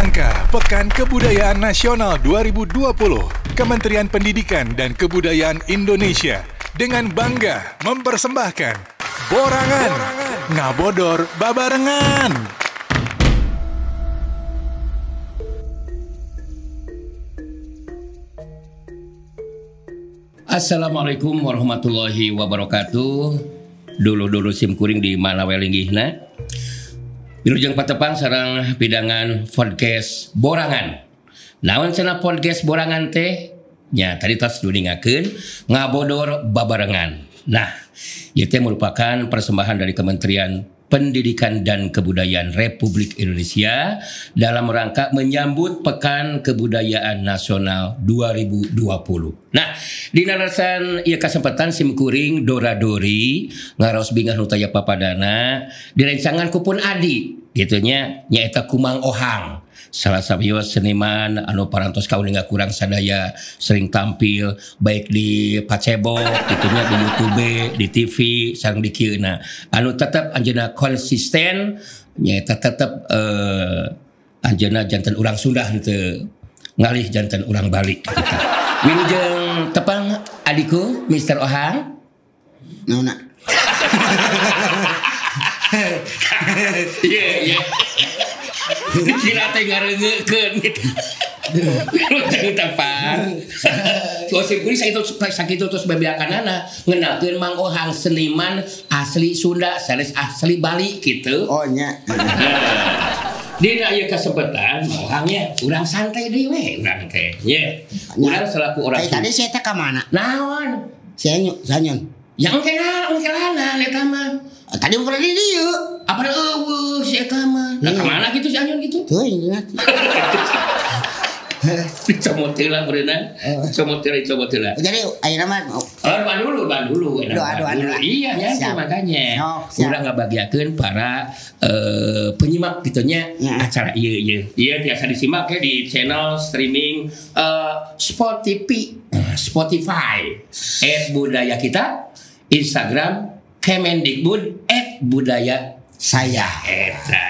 rangka Pekan Kebudayaan Nasional 2020, Kementerian Pendidikan dan Kebudayaan Indonesia dengan bangga mempersembahkan Borangan, Ngabodor Babarengan. Assalamualaikum warahmatullahi wabarakatuh. Dulu-dulu sim kuring di mana welinggihna. Wilujeng patepang sarang pidangan podcast borangan. Naon cenah podcast borangan teh? Nya tadi tas duningakeun ngabodor babarengan. Nah, itu merupakan persembahan dari Kementerian Pendidikan dan Kebudayaan Republik Indonesia dalam rangka menyambut Pekan Kebudayaan Nasional 2020. Nah, di narasan ia kesempatan sim kuring Dora Dori ngaros bingah nutaya papadana direncangan kupun adi gitunya nyaeta kumang ohang salah satu seniman anu parantos kaum nggak kurang sadaya sering tampil baik di Pacebo itunya di YouTube di TV sang di nah anu tetap Anjena konsisten nyata tetap uh, Anjena jantan orang Sunda itu ngalih jantan orang balik gitu. Wilujeng tepang adikku Mr. Ohang Nona. Iya iya Sila teh ngarengekeun gitu. Jangan tepang. Gosip kuring sakit sakit terus bebeakanana ngenalkeun Mang Ohang seniman asli Sunda, sanes asli Bali gitu. Oh nya. Dina ieu kesempatan Ohangnya urang santai deui we urang teh. Nya. Urang selaku orang tadi saya teh ka mana? Naon? Saya nyu, saya nyun. Yang kena, yang kena, eta mah. Tadi pernah di dieu. Apa eueuh si eta mah? Nah, ke mana gitu si Anyun gitu? Tuh ingat. Dicomot lah berenang. Comot lah, comot lah. Jadi ayeuna mah oh, Oh, doa dulu, doa dulu. Doa, doa dulu. Iya, ya, Siap. makanya. Kurang ngabagiakeun para eh, penyimak gitunya Ya. acara iya iya. Iya biasa disimak ya di channel streaming eh, Spotify, eh, Spotify, at budaya kita, Instagram Kemendikbud at budaya saya. Eta.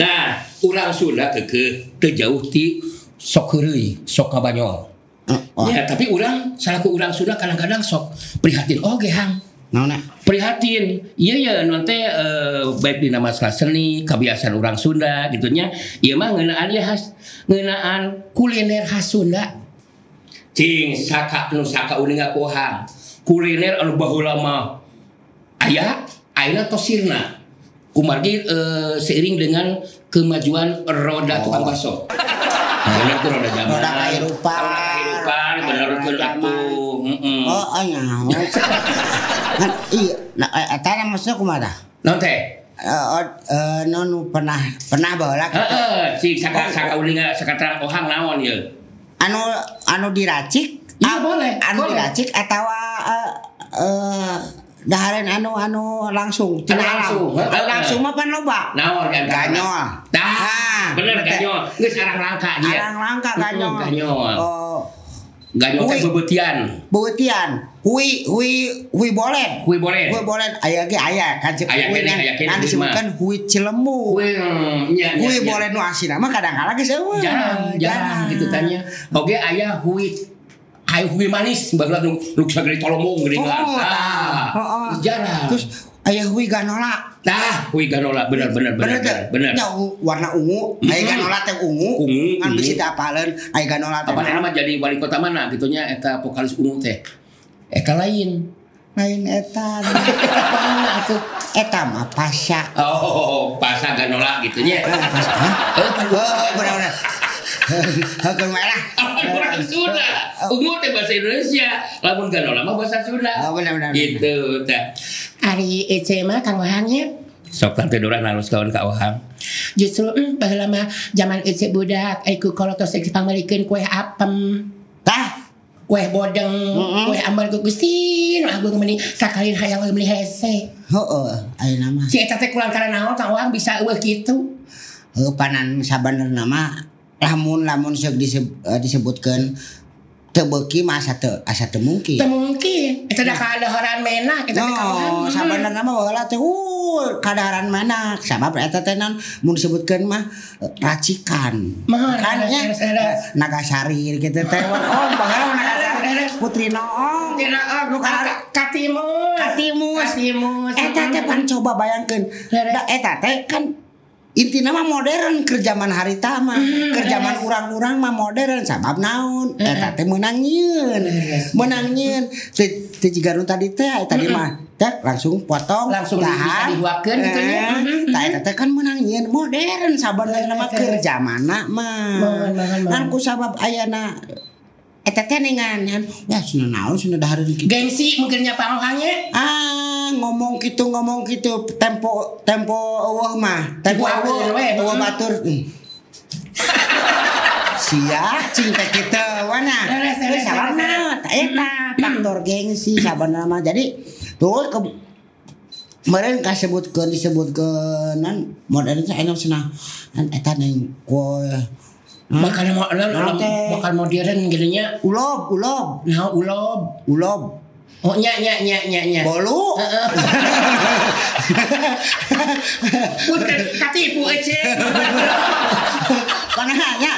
Nah, urang Sunda keke terjauh ti sok heureuy, sok kabanyol. Oh, Ya, tapi orang salaku orang Sunda kadang-kadang sok prihatin oge hang. Nona. Prihatin. Iya ya nanti eh, baik di nama seni, kebiasaan orang Sunda gitunya. Iya mah ngeunaan ya khas ngeunaan kuliner khas Sunda. Cing saka nu saka uning hang. Kuliner anu baheula mah aya ayeuna tosirna. Kumargi eh, seiring dengan kemajuan roda tukang bakso. Bener tuh roda zaman. Roda kehidupan. Roda kehidupan, Roda tuh aku. Mm-mm. Oh, aya. Kan iya, nah eta maksudnya kumaha? Non teh. Eh, oh, eh, non pernah pernah baheula gitu. Heeh, si saka saka uling saka ohang naon ya. anu anu diracik Iya, boleh, anu boleh. diracik atau eh eh dahareun anu anu langsung tina alam. Langsung. Anu langsung mah pan loba Naon kan? Ganyol. Dah, Ah, bener ganyol. Geus arang langka dia. arang langka ganyol ganyol. oh Ganyol teh Ui. bebetian. beutian hui hui hui bolen Hui bolen. hui bolen aya ge aya kan cek Aya hui aya di disebutkan hui cilemu Hui, nya, hui nya. bolen nu asina mah kadang-kadang geus eueuh. jarang jarang gitu tanya oke ayah hui ayah hui manis bageula nu nu sagede tolomong geuning Oh, ah tah. Heeh. jarang. Terus aya hui ganola tah hui ganola bener bener bener teh? bener bener Nya, u- warna ungu. Aya Mm. ganola teh ungu. Ungu, kan ungu. bisa diapaleun aya ganola teh apa nama jadi wali kota mana? Gitunya eta vokalis ungu teh. Eta lain. Lain eta. Mana atuh eta mah pasya oh pasa ganola gitunya. Eh, pasya hah? eh oh benar-benar Hakun merah. Orang Sunda. Ungu teh bahasa Indonesia. Lamun ganola mah bahasa Sunda. Oh, benar-benar. gitu teh. Ari Ece mah kang Ohangnya sok tante Dora nalus kawan ka Ohang justru hmm, baheula mah zaman Ece budak aku kalau tos Ece pamerikeun kue apem. Tah? Kue bodeng Mm-mm. kue ambal gugustin aku meni sakalin hayang beli hese. Heueuh ayeuna mah. Si eta teh kulantaran naon kang Ohang bisa eueuh kitu? Panan sabenerna mah lamun lamun sok disebut, disebutkeun teu beuki mah asa teu asa teu mungkin. Teu mungkin. Eta da kadaharan mena kita teh kawan. No, sabenerna mah baheula teh uh kadaharan mana sabab eta teh naon mun disebutkeun mah eh, racikan. Kan nya beres. Nagasari gitu teh. Oh, baheula Nagasari Putri Noong. Oh, Nu ka- katimus. Katimus. Katimus. Eta teh pan coba bayangkeun. Beres. Da eta teh kan intina mah modern ke zaman harita mah ke zaman urang-urang mah modern sabab naon? Eta teh nyieun teu teu jiga nu tadi teh tadi mah teh langsung potong Langsung bisa dahan. dibuatkeun gitu nya. Eh, tah eta teh kan meunang nyieun modern sabenerna mah? Keur zamanna mah kan ku sabab ayana eta teh nengan ya cenah naon cenah dahareun kitu Gengsi mungkin nya pangohannya. Ah, ngomong gitu ngomong gitu tempo tempo eueuh mah. Tempo we. eueuh batur. Sia cinta kita wana. Sabana eta faktor gengsi sabana mah. Jadi tuh ke Meren kasebutkeun disebutkeun nan modern teh aya cenah nan eta ning ku Bakal mo Naon teh? bakal modern gitu nya. ulob ulob Nah, ulob. ulob Oh nya nya nya nya nya. bolu Punten katipu ece. Panahnya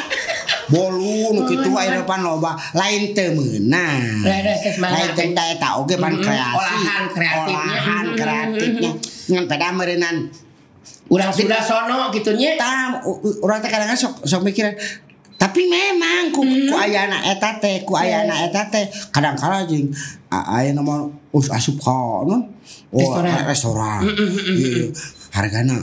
bolu nu kitu wae depan loba lain teu meunang. Lain teu da eta oge pan kreasi. olahan kreatifnya. Olahan kreatifnya. Ngan pada meureunnan. Urang sudah sono gitu nya. U- urang teh kadang sok sok mikiran tapi memang ku, ku ayana eta teh ku ayana eta teh kadang kala jeung a- aya nama us asup ka non oh Restoran. restoran Iya. hargana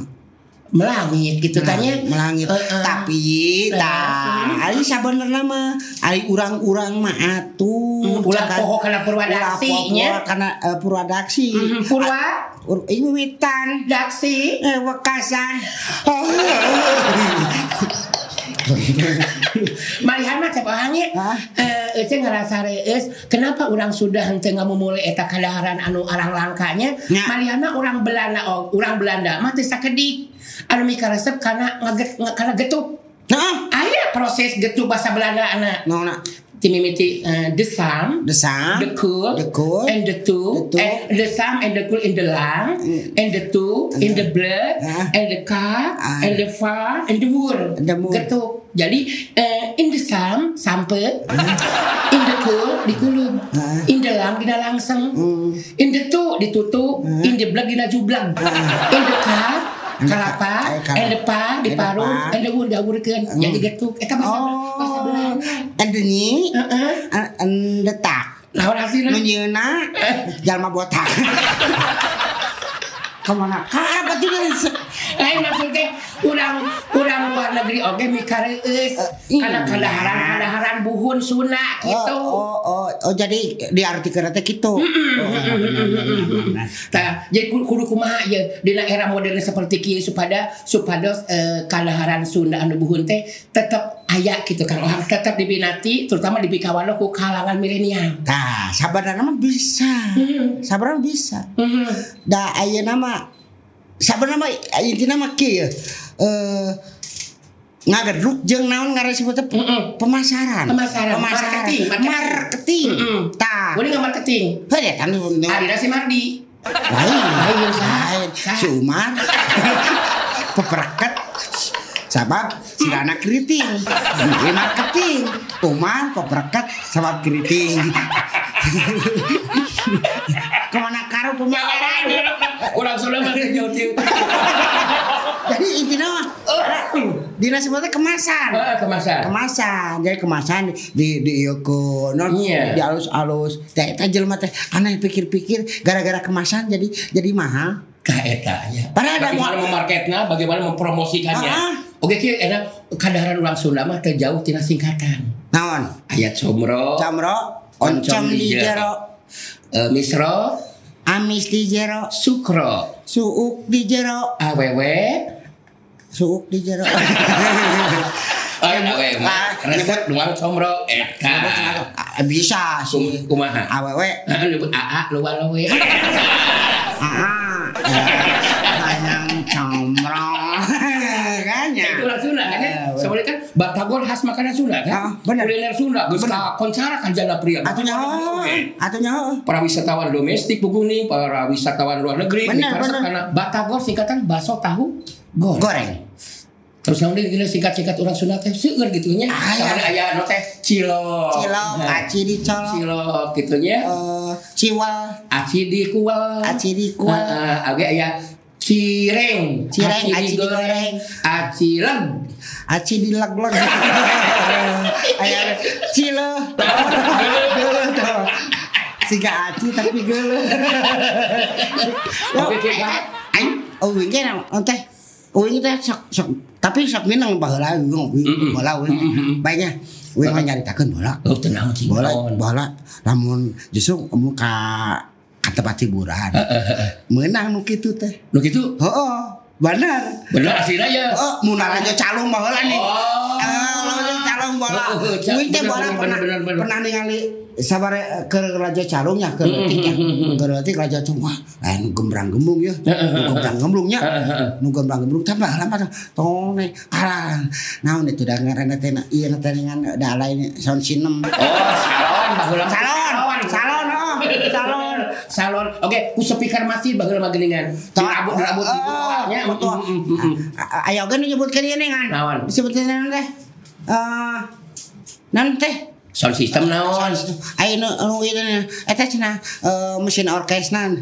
Melangit gitu tanya. melangit Eh, eh. tapi tah ari sabenerna mah ari urang-urang mah atuh Hmm, ulah Cakan- poho kana Purwadaksi, ulah nya. kana eh, Purwadaksi Mhm, Purwa. Ur- ini witan Daksi. eh wekasan Malihana orangnya Hah? eh Ece ngerasa reus Kenapa orang sudah henteu mulai eta kadaharan anu arang langkanya? Nya. Malihana orang Belanda oh, orang Belanda mah teu sakedik. Anu mikaresep karena ngaget nga- karena getuk. Nah. Aya proses getuk bahasa Belanda anak nona timimiti uh, desam desam the cool, the cool and the two, The two. and the some and the cool in the lung, and the two in the blood, Ah. and the car, Ah. and the far, and the wool. The wool. Getuk. Jadi eh, in the some sampai, in the cool dikulub, Ah. in the lung dina langseng, Hmm. in the two ditutup, in the blood dina jublang, in the car kalapa, Eh, pa di paru, wool diawurkeun. Jadi getuk. Eta bahasa bahasa oh. Belanda. and the nyi Heeh. and the tak Lawan artinya nu nyieuna jalma botak. Ke mana apa tuh lain maksudnya urang urang luar negeri oke mikareus karena kadaharan kadaharan buhun suna gitu Oh, oh, oh, oh, jadi teh benar, benar, benar. Tah, jadi kudu kumaha ya dina era modern seperti kieu supaya supaya eh, kadaharan Sunda anu buhun teh tetap aya gitu kan orang tetap dibinati terutama di bikawana ku kalangan milenial. Tah, sabarna mah bisa. Sabarna mah bisa. Mhm. Da ayeuna mah sabarna mah intina mah kieu. Eh ngagedruk jeung naon ngaresep teh Mm-mm. pemasaran. Pemasaran, Pemasaran. marketing, marketing. Marketing. Mm-mm. Tah. Gua nggak marketing. Heuh kan Adina si Mardi. lain Lain, lain si Umar pepereket sabab si Rana keriting di marketing Umar pepereket sabab keriting ke mana karo pemasaran Urang Sunda mah teu jauh teu. jadi intinya mah dina sebutnya kemasan Heeh, kemasan. kemasan jadi kemasan di di ke non Iya. di alus alus teh teh jelema teh aneh pikir-pikir gara-gara kemasan jadi jadi mahal kaetanya. Padahal ada bagaimana memarketnya, bagaimana mempromosikannya. Ah. Oke, kieu enak kadaharan urang Sunda mah teu jauh tina singkatan. naon Ayat somro, camro oncom di jero eh, misro, amis di jero sukro, suuk di jero. Awewe, suuk di jero. Awewe, resep doang somro. Ah, bisa sih. Kumaha? awewe. Lu aa, lu walowe. ah ayam comro ya Sunda kan ya. Batagor khas makanan Sunda kan? Ah, bener. Kuliner Sunda, geus ka koncara kan jana pria. Atunya Oke. atunya Para wisatawan domestik buku nih, para wisatawan luar negeri, Bener, dikarasa bener. karena Batagor singkatan baso tahu goreng. goreng. Terus yang gila singkat-singkat orang Sunda teh seueur gitu nya. Aya. Sama aya anu teh cilok. Cilok, Nah, aci dicolok, cilok gitu nya. eh, ciwal, Aci di kual. aci dikual, Heeh, oke aya cireng, Cireng, aci digoreng. aci leg. aci dileg-leg. Aya cile. Siga aci tapi geuleuh. Oke, oke. Aing eueuh ge na teh. Eueuh teh sok sok tapi sok minang bola eueuh. Mm-mm. Baiknya eueuh mah nyaritakeun bola. Oh, tenang. Bola bola lamun justru tempat hiburan. Menang nu kitu teh. Nu gitu. Heeh, bener. Bener aslinya ya. Oh, mun raja calung baheula nih. Oh. Eh, calung bola. Oh, oh, Uing teh bola pernah pernah ningali sabar eh, ke raja calungnya ke letiknya. mm, mm, mm. Ke letik raja calung wah, lain gembrang gembung ya. Nu gembrang gembrungnya. Nu gembrang gembrung tambah lama tong nih alah. Naon itu da ngaranna teh na ieu teh dengan da lain sound sinem. Oh, salon baheula. Salon, salon, oh, salon. Salon. Oke, ku speaker masih baheula mah geuningan. Di rambut rambut Oh, gitu nya. betul. Ayo kan nyebutkan ini kan. Naon? Disebutkan naon teh? Eh, teh? Sound system naon? Ayo nu nu ieu eta cenah eh, mesin orkesna.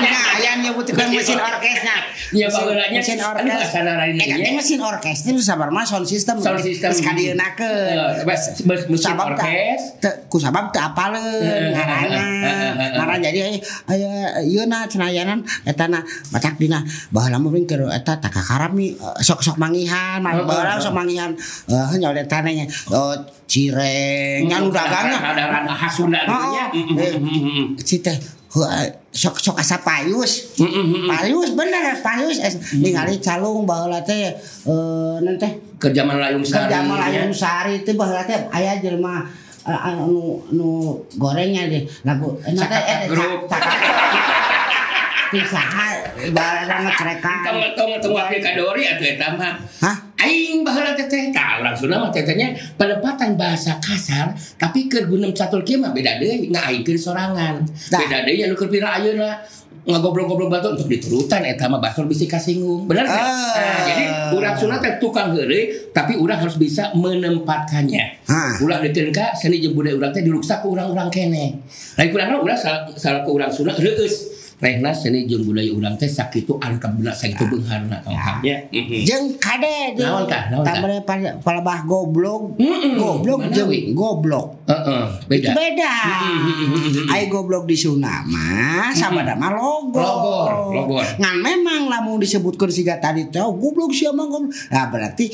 Nah, aya nyebutkeun mesin orkesna. Iya, Mesin- bageulanya. mesin Anu orkes. asana lain Eta teh mesin orkes itu sabar mah sound system. Sound system. Geus kadienakeun. Eh, bes- mesin orkes. ku sabab teu apaleun. Ngaran jadi aya aya ieu na cenayanan eta na batak dina. Baheula mah peuring keur eta takakarami eh, sok-sok mangihan, baheula sok mangihan. Eh nya udah tananya oh cireng nya nu dagangnya. Khas Sunda gitu eh, si teh sok sok asa payus. Payus bener payus. Ningali calung baheula teh eh teh Ke zaman Layung Sari. kerja nya. Melayung Sari itu bahwa teh aya jelema anu nu gorengnya deh lagu eh, nanti eh grup. pisaha barang ngecerekan Tong tong tong wakil kadori atuh eta mah. hah Aing baheula teh teh tah urang Sunda mah teh tehnya penempatan bahasa kasar tapi keur gunem catur kieu mah beda deui ngaaingkeun sorangan. Dah. Beda deui anu keur pira ayeuna ngagobrol-gobrol batu untuk diturutan eta mah bahasa bisa kasinggung. Benar kan? Ah. Nah, jadi urang Sunda teh tukang heureuy tapi urang harus bisa menempatkannya. Ah. Ulah dikeun ka seni jeung budaya urang teh diruksak ku urang-urang keneh. Lain kurang urang salah ku urang Sunda reueus. Rehna seni jeung budaya urang teh sakitu angkep beuna sakitu beungharna nya. jeung kade jeung Naon tah? Naon tah? tambah pal- palabah goblok Mm-mm. goblok jeung goblok Heeh, beda. Beda. Ai goblok di Sunda mah sama mah logor. Logor, logor. Ngan memang lamun disebutkeun siga tadi teh oh, goblok sia mah goblok. Nah, berarti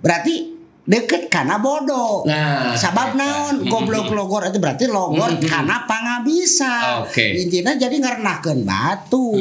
berarti deket karena bodoh. Nah. sabab naon goblok logor itu berarti logor karena pangabisa. Oke. Intinya jadi ngarenahkeun batu.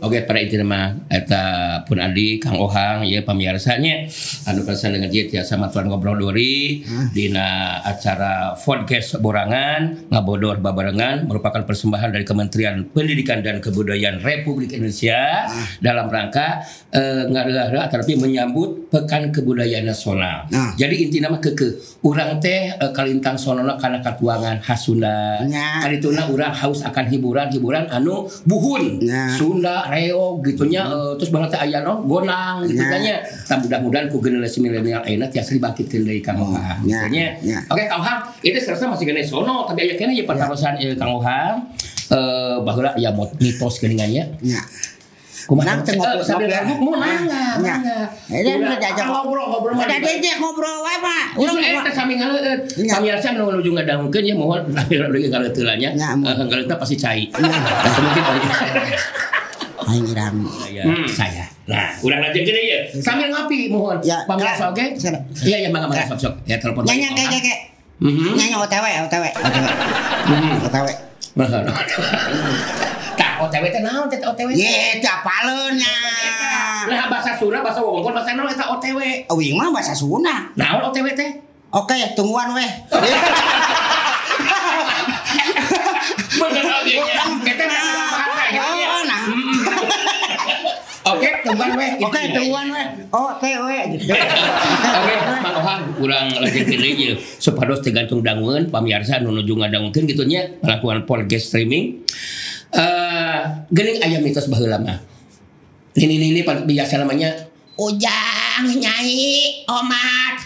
Oke, pada intinya mah eta pun Adi Kang Ohang ya pamiarsanya anu kasan dengan dia tiasa matuan ngobrol dori dina acara podcast Borangan ngabodor babarengan merupakan persembahan dari Kementerian Pendidikan dan Kebudayaan Republik Indonesia dalam rangka eh, ngareura tapi menyambut Pekan Kebudayaan Nasional. Nah. Jadi intinya mah keke urang teh eh, kalintang sonona kana katuangan khas Sunda. Nya. Kalituna urang haus akan hiburan-hiburan anu buhun. Sunda, Reo gitunya eh, terus banget teh aya non gonang gitu Nya. kan nya. Tah mudah-mudahan ku generasi milenial ayeuna tiasa dibangkitkeun deui Kang Ohang. Nya. Gitu nya. Nya. Oke Kang Ohang, itu serasa masih kena sono tapi aya kene ye pertarusan Kang Ohang eh baheula aya mot- mitos geuningannya. Nya. Kumaha teh ngobrol- sambil mau nangga, Nya. nangga. Ini Udah, udah diajak ngobrol, ngobrol mah Udah di- diajak ngobrol wae. Ulah Ulah, eta sami ngaleut. Nya. Pamirsa nu nuju ngadangkeun ya mohon lahir lagi ngaleuteulannya. Nya. Eh, ngaleutna pasti cai. Dan mungkin tadi Aing iram. saya saya. Nah, urang lajeng gede ya. Sambil ngopi mohon. Ya, Pamirsa ya. oke? Iya iya mangga mangga sok sok. Ya telepon. Nyanyi balik. kayak kayak. Mhm. Nyanyi OTW, OTW, OTW. OTW. OTW teh naon teh OTW? Ye, apaleun nya. Nah bahasa Sunda, bahasa Wongkon, bahasa naon eta OTW? Wing mah bahasa Sunda. Naon OTW teh? Oke, tungguan weh. Bahasa ya. Oh, nah. Oke, tungguan we. Oke, tungguan we. Oh, teh we gitu. Oke, Mang Ohang kurang lagi kene ye. Supados tergantung dangun pamirsa nu nuju ngadangkeun kitu nya melakukan podcast streaming. Eh, geuning aya mitos baheula mah. Ini ini ini biasa namanya Ujang nyai omat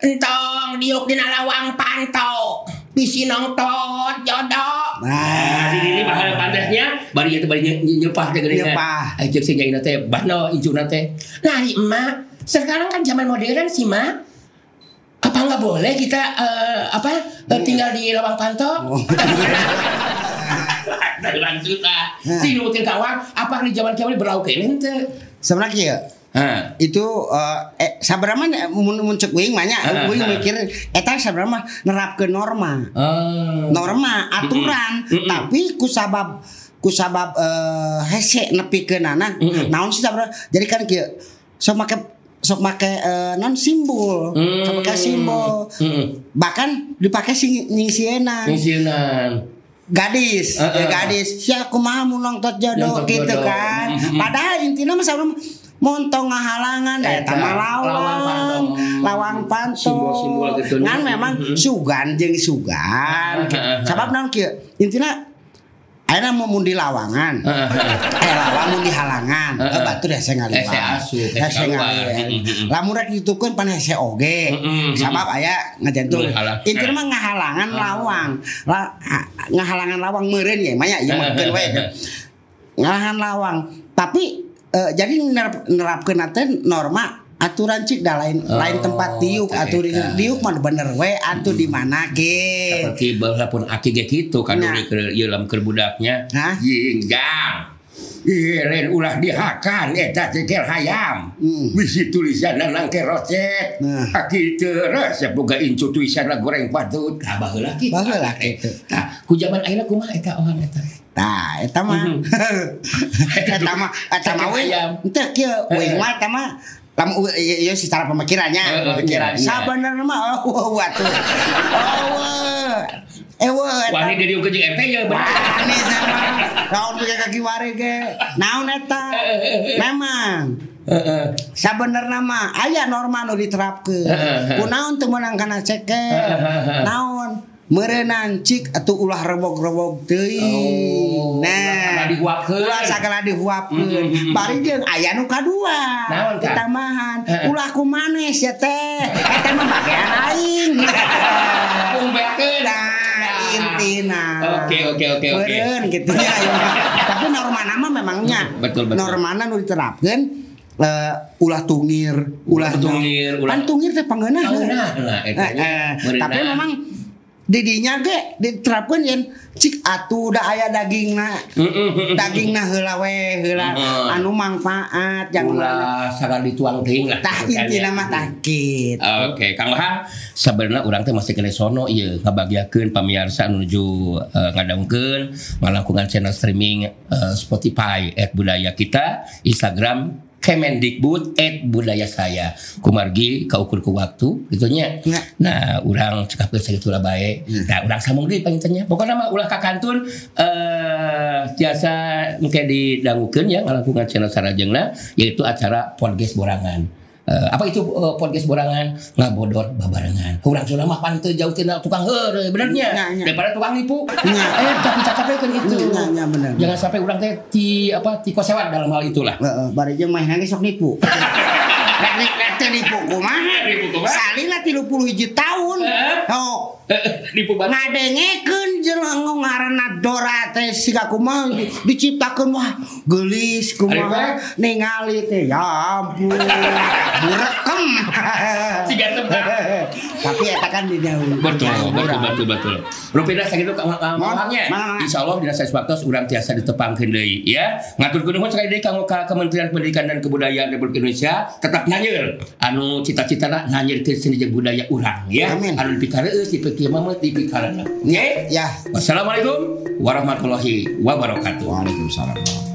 entong diuk dina lawang pantau bisi nongtot jodoh Nah, ini bahasa pandasnya bari itu bari ny- nyepah teh geuning Nyepah. Ayo sing nyai teh bahno injuna teh nah emak sekarang kan zaman modern sih mak apa nggak boleh kita eh, apa eh, tinggal di lawang pantau Oh. lanjut lah si nutin kawan apa di zaman kiamat berlauk kene teh sebenarnya kieu. Ah, itu eh, eh sabarama mun mun cek wing nya Ah, wing ah. mikir eta sabarama nerapkeun norma. Oh. norma aturan tapi kusabab kusabab eh hese nepikeun anak Mm-mm. naon sih jadi kan kieu sok make sok make eh, non simbol Hmm. sok make simbol Mm-mm. bahkan dipakai sing nyingsieunan Ngisieunan. Gadis Eh, ya eh. gadis sia kumaha mun nongtot jodoh Nongtot gitu jodoh. kan Mm-mm. padahal intinya mah sabra montong ngahalangan Eta, eta lawang lawang lawang pantong gitu. kan memang Mm-mm. sugan jeung sugan Ah, ah, ah. sabab naon kieu intina Ayeuna mau mun di lawangan, eh lawang mun di halangan, eh batur. Hese asup, hese hese kaluar. ngaliwat. Mm-mm. Lamun rek ditukeun pan hese oge. Sabab aya ngajantung. Menghalang. Intina mah ngahalangan lawang. La, ha- ngahalangan lawang meureun ye mah ya ieu mah we. Ngahalangan lawang. Tapi eh, jadi nerap, nerapkeun teh norma aturan cik da lain Oh, lain tempat diuk aturan eta. diuk mah bener we atuh di mana ge. Seperti walaupun aki ge gitu kan Nah. ke ieu lam keur budaknya. Hah? Jingjang. Iren ulah dihakan eta teh keur hayam. Hmm. Bisi tulisan nang ke roset. Nah. Aki terus ya boga incu tulisan goreng patut. Nah, baheula kitu. Baheula kitu. Tah, ku zaman ayeuna kumaha eta ohan eta? Nah, eta mah. Eta mah eta mah we. Teu kieu we mah eta mah lamun ieu secara pemikirannya, Eh, eh, pemikiran. iya, iya. Sabenerna mah oh atuh. Oh. Eh we Wah, ini dari jeung RT ya bener. Wani sama. Naon pakai kaki wari ge. Naon eta? Memang Heeh. Sabenerna mah aya norma nu diterapkeun. Kunaon teu meunang kana ceke. Naon? Meureunnan cik atuh ulah rebog-rebog teuing. Oh, nah, dihuapkeun. Dihuapkeun. Mm-mm. Bari jeung aya nu kadua. Naon? Tambahan. Ulah kumanes ya teh. Eta mah bagean aing. Kumbekeun. Nah, intina. Oke, oke, oke, oke. Meureun gitu ya. Tapi norma nama memangnya. Betul, betul. Normana nu diterapkeun eh, ulah tungir, ulah tungir, ulah- Kan tungir teh pangeunah. Nah, Eh, eh, Meureunna. tapi memang didinya ge diterapkeun yen cik atuh da aya dagingna. Dagingna heula we, heula Heeh. anu manfaat jangan ulah sagala dituang teuing lah. tah gitu kan, intina ya. mah tah kitu. Oke, Kang Bahar, sebenarnya orang teh masih kena sono ieu ngabagiakeun pamirsa menuju uh, ngadangkeun ngalakukan channel streaming eh, Spotify at budaya kita, Instagram Kemendikbud at budaya saya. Kumargi kaukur ku waktu gitu nya Ya. nah urang cekapeun sakitu lah bae. Nah urang samung deui pangintennya pokoknya mah ulah kakantun eh tiasa engke didangukeun ya ngalakukan channel sarajengna yaitu acara podcast borangan Eh, apa itu eh, podcast borangan ngabodor babarengan urang sudah mah panteu jauh tina tukang heureuy benernya Ya, ya. daripada tukang nipu Ya. eh tapi cakapnya kan itu Ya, ya, bener. jangan sampai urang teh ti apa ti kosewat dalam hal itulah Heeh, bari jeung main ge sok nipu. Rek nipu kumaha? Salila 30 hiji taun. Heeh. Oh, nipu banget ngadengekeun jeung ngaranna Dora teh siga kumaha di- diciptakeun wah geulis kumaha ningali teh ya ampun burekem Siga tebak. tapi eta kan di jauh betul betul betul betul Rupina sakitu Mang. Insya Allah dina waktu urang tiasa ditepangkeun deui ya. Ngatur nuhun sekali deui kanggo ka Kementerian Pendidikan dan Kebudayaan Republik Indonesia tetap nanyeur anu cita-citana nanyerkeun seni jeung budaya urang ya. Amin. anu dipikareus dipikir mah dipikareuna ya ya. Wassalamualaikum warahmatullahi wabarakatuh. Waalaikumsalam